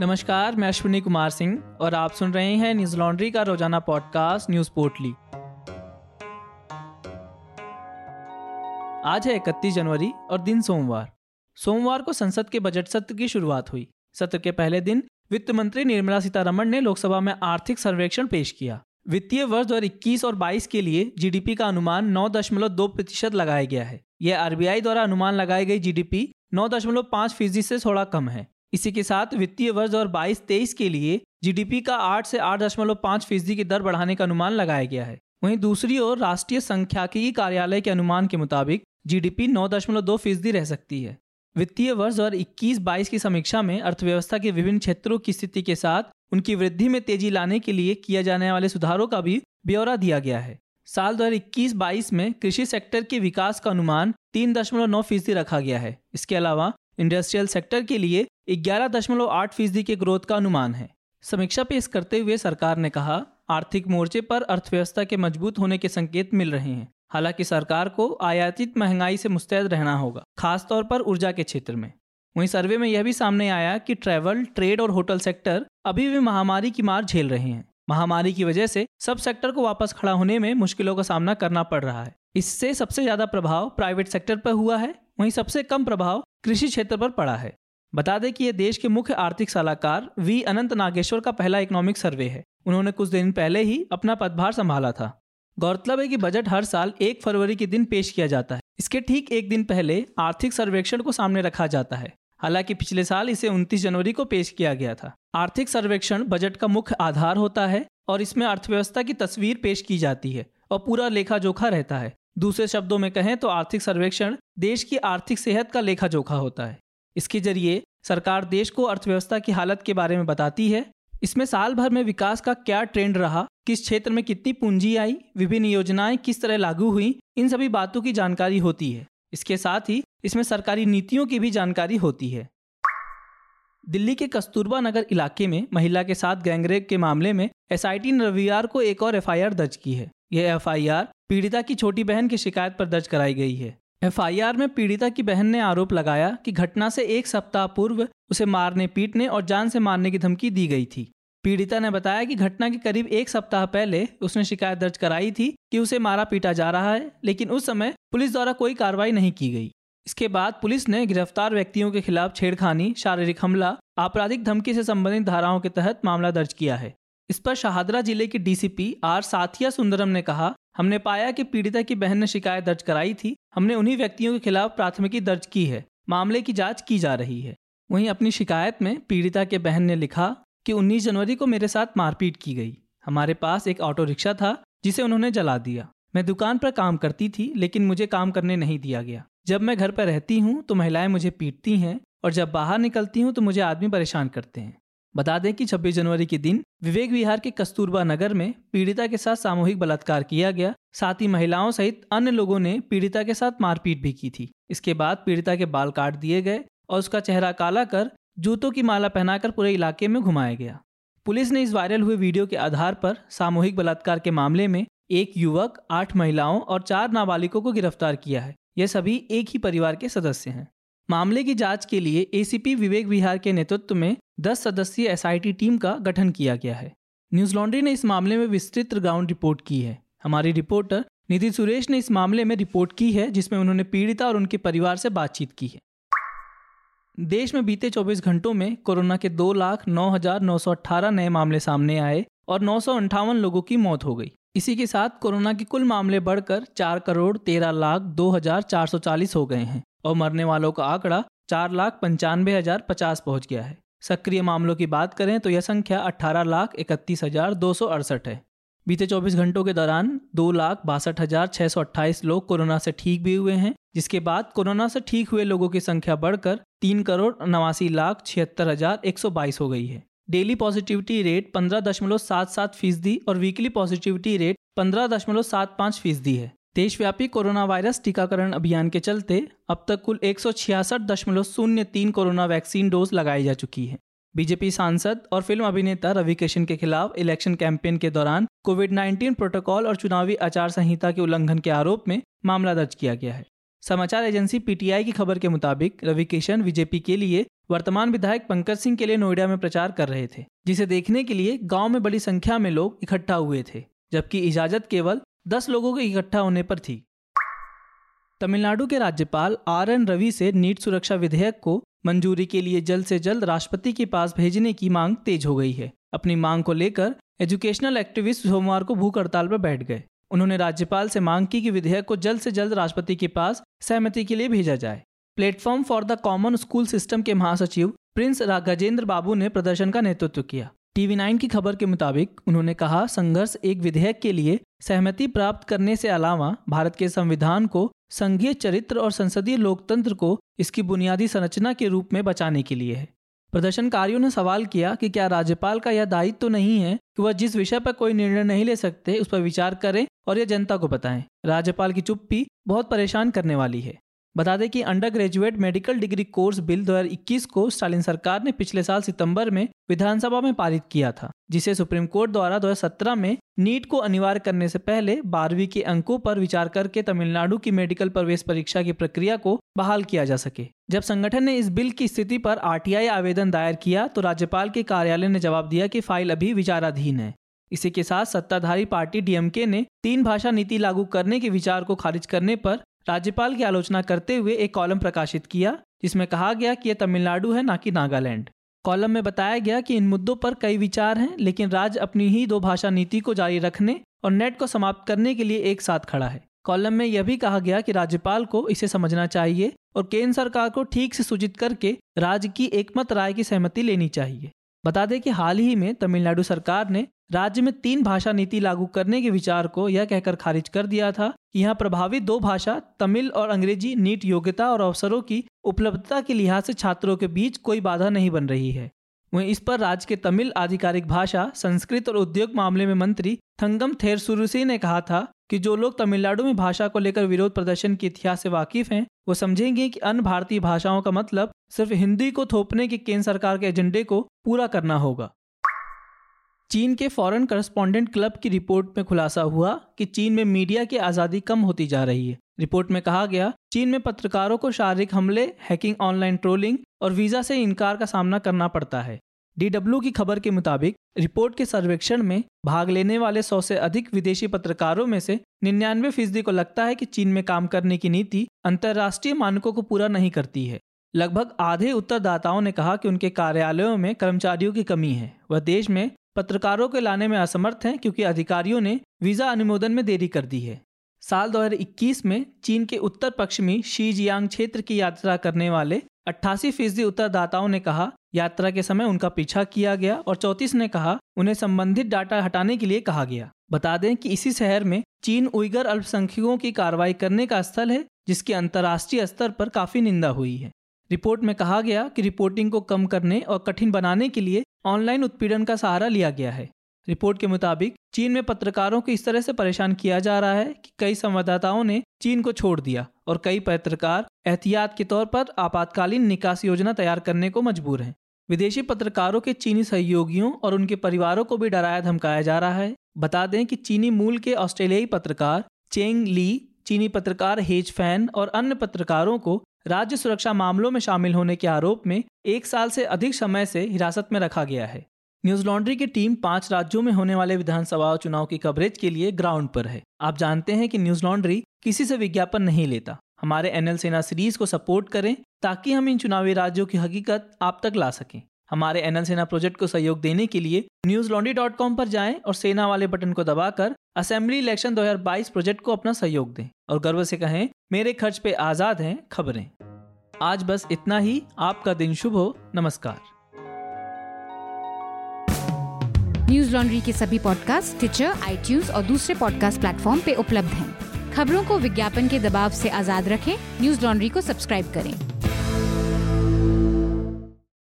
नमस्कार, मैं अश्विनी कुमार सिंह और आप सुन रहे हैं न्यूज़ लॉन्ड्री का रोज़ाना पॉडकास्ट न्यूज़ पोर्टली। आज है इकतीस जनवरी और दिन सोमवार। सोमवार को संसद के बजट सत्र की शुरुआत हुई। सत्र के पहले दिन वित्त मंत्री निर्मला सीतारमण ने लोकसभा में आर्थिक सर्वेक्षण पेश किया। वित्तीय वर्ष दो और 22 के लिए जीडीपी का अनुमान 9.2 प्रतिशत लगाया गया है। यह आरबीआई द्वारा अनुमान लगाई गई जीडीपी 9.5 फ़ीसदी से थोड़ा कम है। इसी के साथ वित्तीय वर्ष और बाईस तेईस के लिए जीडीपी का 8 से 8.5 फ़ीसदी की दर बढ़ाने का अनुमान लगाया गया है। वहीं दूसरी ओर राष्ट्रीय संख्याकी कार्यालय के अनुमान के मुताबिक जीडीपी 9.2 फ़ीसदी रह सकती है। वित्तीय वर्ष और इक्कीस बाईस की समीक्षा में अर्थव्यवस्था के विभिन्न क्षेत्रों की स्थिति के साथ उनकी वृद्धि में तेज़ी लाने के लिए किया जाने वाले सुधारों का भी ब्यौरा दिया गया है। साल 2021-22 में कृषि सेक्टर के विकास का अनुमान तीन दशमलव नौ फ़ीसदी रखा गया है। इसके अलावा इंडस्ट्रियल सेक्टर के लिए ग्यारह दशमलव आठ फ़ीसदी के ग्रोथ का अनुमान है। समीक्षा पेश करते हुए सरकार ने कहा, आर्थिक मोर्चे पर अर्थव्यवस्था के मज़बूत होने के संकेत मिल रहे हैं। हालाँकि सरकार को आयातित महँगाई से मुस्तैद रहना होगा, खासतौर पर ऊर्जा के क्षेत्र में। वहीं सर्वे में यह भी सामने आया कि ट्रैवल, ट्रेड और होटल सेक्टर अभी भी महामारी की मार झेल रहे हैं। महामारी की वजह से सब सेक्टर को वापस खड़ा होने में मुश्किलों का सामना करना पड़ रहा है। इससे सबसे ज़्यादा प्रभाव प्राइवेट सेक्टर पर हुआ है, वहीं सबसे कम प्रभाव कृषि क्षेत्र पर पड़ा है। बता दें कि यह देश के मुख्य आर्थिक सलाहकार वी. अनंत नागेश्वर का पहला इकोनॉमिक सर्वे है। उन्होंने कुछ दिन पहले ही अपना पदभार संभाला था। गौरतलब है कि बजट हर साल एक फरवरी के दिन पेश किया जाता है। इसके ठीक एक दिन पहले आर्थिक सर्वेक्षण को सामने रखा जाता है। हालाँकि पिछले साल इसे 29 जनवरी को पेश किया गया था। आर्थिक सर्वेक्षण बजट का मुख्य आधार होता है और इसमें अर्थव्यवस्था की तस्वीर पेश की जाती है और पूरा लेखा जोखा रहता है। दूसरे शब्दों में कहें तो आर्थिक सर्वेक्षण देश की आर्थिक सेहत का लेखा जोखा होता है। इसके ज़रिए सरकार देश को अर्थव्यवस्था की हालत के बारे में बताती है। इसमें साल भर में विकास का क्या ट्रेंड रहा? किस क्षेत्र में कितनी पूंजी आई? विभिन्न योजनाएँ किस तरह लागू हुई? इन सभी बातों की जानकारी होती है। इसके साथ ही इसमें सरकारी नीतियों की भी जानकारी होती है। दिल्ली के कस्तूरबा नगर इलाके में महिला के साथ गैंगरेप के मामले में एसआईटी ने रविवार को एक और एफआईआर दर्ज की है। यह एफआईआर पीड़िता की छोटी बहन की शिकायत पर दर्ज कराई गई है। एफआईआर में पीड़िता की बहन ने आरोप लगाया कि घटना से एक सप्ताह पूर्व उसे मारने, पीटने और जान से मारने की धमकी दी गई थी। पीड़िता ने बताया कि घटना के करीब एक सप्ताह पहले उसने शिकायत दर्ज कराई थी कि उसे मारा पीटा जा रहा है, लेकिन उस समय पुलिस द्वारा कोई कार्रवाई नहीं की गई। इसके बाद पुलिस ने गिरफ़्तार व्यक्तियों के खिलाफ छेड़खानी, शारीरिक हमला, आपराधिक धमकी से संबंधित धाराओं के तहत मामला दर्ज किया है। इस पर शाहदरा ज़िले के डीसीपी आर साथिया सुंदरम ने कहा हमने पाया कि पीड़िता की बहन ने शिकायत दर्ज कराई थी। हमने उन्हीं व्यक्तियों के खिलाफ प्राथमिकी दर्ज की है। मामले की जाँच की जा रही है। वहीं अपनी शिकायत में पीड़िता के बहन ने लिखा कि 19 जनवरी को मेरे साथ मारपीट की गई। हमारे पास एक ऑटो रिक्शा था, जिसे उन्होंने जला दिया। मैं दुकान पर काम करती थी, लेकिन मुझे काम करने नहीं दिया गया। जब मैं घर पर रहती हूँ तो महिलाएँ मुझे पीटती हैं, और जब बाहर निकलती हूँ तो मुझे आदमी परेशान करते हैं। बता दें कि 26 जनवरी के दिन विवेक विहार के कस्तूरबा नगर में पीड़िता के साथ सामूहिक बलात्कार किया गया। साथ ही महिलाओं सहित अन्य लोगों ने पीड़िता के साथ मारपीट भी की थी। इसके बाद पीड़िता के बाल काट दिए गए और उसका चेहरा काला कर जूतों की माला पहनाकर पूरे इलाके में घुमाया गया। पुलिस ने इस वायरल हुए वीडियो के आधार पर सामूहिक बलात्कार के मामले में एक युवक, आठ महिलाओं और चार नाबालिगों को गिरफ़्तार किया है। ये सभी एक ही परिवार के सदस्य हैं। मामले की जाँच के लिए एसीपी विवेक विहार के नेतृत्व में 10 सदस्यीय एसआईटी टीम का गठन किया गया है। न्यूज़ लॉन्ड्री ने इस मामले में विस्तृत ग्राउंड रिपोर्ट की है। हमारी रिपोर्टर निधि सुरेश ने इस मामले में रिपोर्ट की है, जिसमें उन्होंने पीड़िता और उनके परिवार से बातचीत की है। देश में बीते 24 घंटों में कोरोना के दो लाख नौ हज़ार नौ सौ अट्ठारह नए मामले सामने आए और नौ सौ अंठावन लोगों की मौत हो गई। इसी के साथ कोरोना के कुल मामले बढ़कर चार करोड़ तेरह लाख दो हज़ार चार सौ चालीस हो गए हैं और मरने वालों का आंकड़ा चार लाख पंचानवे हज़ार पचास पहुँच गया है। सक्रिय मामलों की बात करें तो यह संख्या अठारह लाख इकतीस हज़ार दो सौ अड़सठ है। बीते 24 घंटों के दौरान दो लाख बासठ हज़ार छह सौ अट्ठाईस लोग कोरोना से ठीक भी हुए हैं, जिसके बाद कोरोना से ठीक हुए लोगों की संख्या बढ़कर तीन करोड़ नवासी लाख छिहत्तर हज़ार एक सौ बाईस हो गई है। डेली पॉजिटिविटी रेट पंद्रह दशमलव सात सात फ़ीसदी और वीकली पॉजिटिविटी रेट पंद्रह दशमलव सात पाँच फ़ीसदी है। देशव्यापी कोरोना वायरस टीकाकरण अभियान के चलते अब तक कुल एक कोरोना वैक्सीन डोज लगाई जा चुकी है। बीजेपी सांसद और फ़िल्म अभिनेता रवि किशन के खिलाफ इलेक्शन कैंपेन के दौरान कोविड 19 प्रोटोकॉल और चुनावी आचार संहिता के उल्लंघन के आरोप में मामला दर्ज किया गया है। समाचार एजेंसी पीटीआई की खबर के मुताबिक रवि किशन बीजेपी के लिए वर्तमान विधायक पंकज सिंह के लिए नोएडा में प्रचार कर रहे थे, जिसे देखने के लिए गाँव में बड़ी संख्या में लोग इकट्ठा हुए थे, जबकि इजाज़त केवल दस लोगों के इकट्ठा होने पर थी। तमिलनाडु के राज्यपाल आर एन रवि से नीट सुरक्षा विधेयक को मंजूरी के लिए जल्द से जल्द राष्ट्रपति के पास भेजने की मांग तेज हो गई है। अपनी मांग को लेकर एजुकेशनल एक्टिविस्ट सोमवार को भूख हड़ताल पर बैठ गए। उन्होंने राज्यपाल से मांग की कि विधेयक को जल्द से जल्द राष्ट्रपति के पास सहमति के लिए भेजा जाए। Platform for the common school system के महासचिव प्रिंस गजेंद्र बाबू ने प्रदर्शन का नेतृत्व किया। टीवी नाइन की खबर के मुताबिक उन्होंने कहा, संघर्ष एक विधेयक के लिए सहमति प्राप्त करने से अलावा भारत के संविधान को संघीय चरित्र और संसदीय लोकतंत्र को इसकी बुनियादी संरचना के रूप में बचाने के लिए है। प्रदर्शनकारियों ने सवाल किया कि क्या राज्यपाल का यह दायित्व तो नहीं है कि वह जिस विषय पर कोई निर्णय नहीं ले सकते, उस पर विचार करें और यह जनता को बताएँ। राज्यपाल की चुप्पी बहुत परेशान करने वाली है। बता दें कि undergraduate medical degree course bill 2021 को स्टालिन सरकार ने पिछले साल सितंबर में विधानसभा में पारित किया था, जिसे सुप्रीम कोर्ट द्वारा 2017 में नीट को अनिवार्य करने से पहले बारहवीं के अंकों पर विचार करके तमिलनाडु की मेडिकल प्रवेश परीक्षा की प्रक्रिया को बहाल किया जा सके। जब संगठन ने इस बिल की स्थिति पर आरटीआई आवेदन दायर किया तो राज्यपाल के कार्यालय ने जवाब दिया कि फ़ाइल अभी विचाराधीन है। इसी के साथ सत्ताधारी पार्टी डीएमके ने तीन भाषा नीति लागू करने के विचार को खारिज करने पर राज्यपाल की आलोचना करते हुए एक कॉलम प्रकाशित किया, जिसमें कहा गया कि यह तमिलनाडु है, न कि नागालैंड। कॉलम में बताया गया कि इन मुद्दों पर कई विचार हैं, लेकिन राज्य अपनी ही दो भाषा नीति को जारी रखने और नेट को समाप्त करने के लिए एक साथ खड़ा है। कॉलम में यह भी कहा गया कि राज्यपाल को इसे समझना चाहिए और केंद्र सरकार को ठीक से सूचित करके राज्य की एकमत राय की सहमति लेनी चाहिए। बता दें कि हाल ही में तमिलनाडु सरकार ने राज्य में तीन भाषा नीति लागू करने के विचार को यह कहकर खारिज कर दिया था कि यहाँ प्रभावित दो भाषा, तमिल और अंग्रेज़ी, नीट योग्यता और अवसरों की उपलब्धता के लिहाज से छात्रों के बीच कोई बाधा नहीं बन रही है। वहीं इस पर राज्य के तमिल आधिकारिक भाषा, संस्कृत और उद्योग मामले में मंत्री थंगम थेरसुरुसी ने कहा था कि जो लोग तमिलनाडु में भाषा को लेकर विरोध प्रदर्शन के इतिहास से वाकिफ हैं, वो समझेंगे कि अन्य भारतीय भाषाओं का मतलब सिर्फ़ हिंदी को थोपने के केंद्र सरकार के एजेंडे को पूरा करना होगा। चीन के फॉरेन करस्पॉन्डेंट क्लब की रिपोर्ट में खुलासा हुआ कि चीन में मीडिया की आज़ादी कम होती जा रही है। रिपोर्ट में कहा गया, चीन में पत्रकारों को शारीरिक हमले हैकिंग ऑनलाइन ट्रोलिंग और वीज़ा से इनकार का सामना करना पड़ता है। डीडब्ल्यू की खबर के मुताबिक रिपोर्ट के सर्वेक्षण में भाग लेने वाले सौ से अधिक विदेशी पत्रकारों में से निन्यानवे फ़ीसदी को लगता है कि चीन में काम करने की नीति अंतर्राष्ट्रीय मानकों को पूरा नहीं करती है। लगभग आधे उत्तरदाताओं ने कहा कि उनके कार्यालयों में कर्मचारियों की कमी है। वह देश में पत्रकारों के लाने में असमर्थ हैं क्योंकि अधिकारियों ने वीज़ा अनुमोदन में देरी कर दी है। साल 2021 में चीन के उत्तर पश्चिमी शीजियांग क्षेत्र की यात्रा करने वाले अट्ठासी फ़ीसदी उत्तरदाताओं ने कहा, यात्रा के समय उनका पीछा किया गया और चौतीस ने कहा, उन्हें संबंधित डाटा हटाने के लिए कहा गया। बता दें कि इसी शहर में चीन उइगर अल्पसंख्यकों की कार्रवाई करने का स्थल है, जिसकी अंतर्राष्ट्रीय स्तर पर काफ़ी निंदा हुई है। रिपोर्ट में कहा गया कि रिपोर्टिंग को कम करने और कठिन बनाने के लिए ऑनलाइन उत्पीड़न का सहारा लिया गया है। रिपोर्ट के मुताबिक, चीन में पत्रकारों को इस तरह से परेशान किया जा रहा है कि कई संवाददाताओं ने चीन को छोड़ दिया और कई पत्रकार एहतियात के तौर पर आपातकालीन निकास योजना तैयार करने को मजबूर हैं। विदेशी पत्रकारों के चीनी सहयोगियों और उनके परिवारों को भी डराया धमकाया जा रहा है। बता दें कि चीनी मूल के ऑस्ट्रेलियाई पत्रकार चेंग ली, चीनी पत्रकार हेज फ़ैन और अन्य पत्रकारों को राज्य सुरक्षा मामलों में शामिल होने के आरोप में एक साल से अधिक समय से हिरासत में रखा गया है। न्यूज़ लॉन्ड्री की टीम पाँच राज्यों में होने वाले विधानसभा चुनाव की कवरेज के लिए ग्राउंड पर है। आप जानते हैं कि न्यूज़ लॉन्ड्री किसी से विज्ञापन नहीं लेता। हमारे एनएल सेना सीरीज़ को सपोर्ट करें ताकि हम इन चुनावी राज्यों की हकीकत आप तक ला सकें। हमारे एनएल सेना प्रोजेक्ट को सहयोग देने के लिए न्यूज़ लॉन्ड्री डॉट कॉम पर जाएँ और सेना वाले बटन को दबाकर असेंबली इलेक्शन 2022 प्रोजेक्ट को अपना सहयोग दें। और गर्व से कहें, मेरे खर्च पे आज़ाद हैं खबरें। आज बस इतना ही। आपका दिन शुभ हो। नमस्कार। न्यूज़ लॉन्ड्री के सभी पॉडकास्ट ट्विटर आई और दूसरे पॉडकास्ट प्लेटफॉर्म पे उपलब्ध हैं। खबरों को विज्ञापन के दबाव से आज़ाद रखें। न्यूज़ लॉन्ड्री को सब्सक्राइब करें।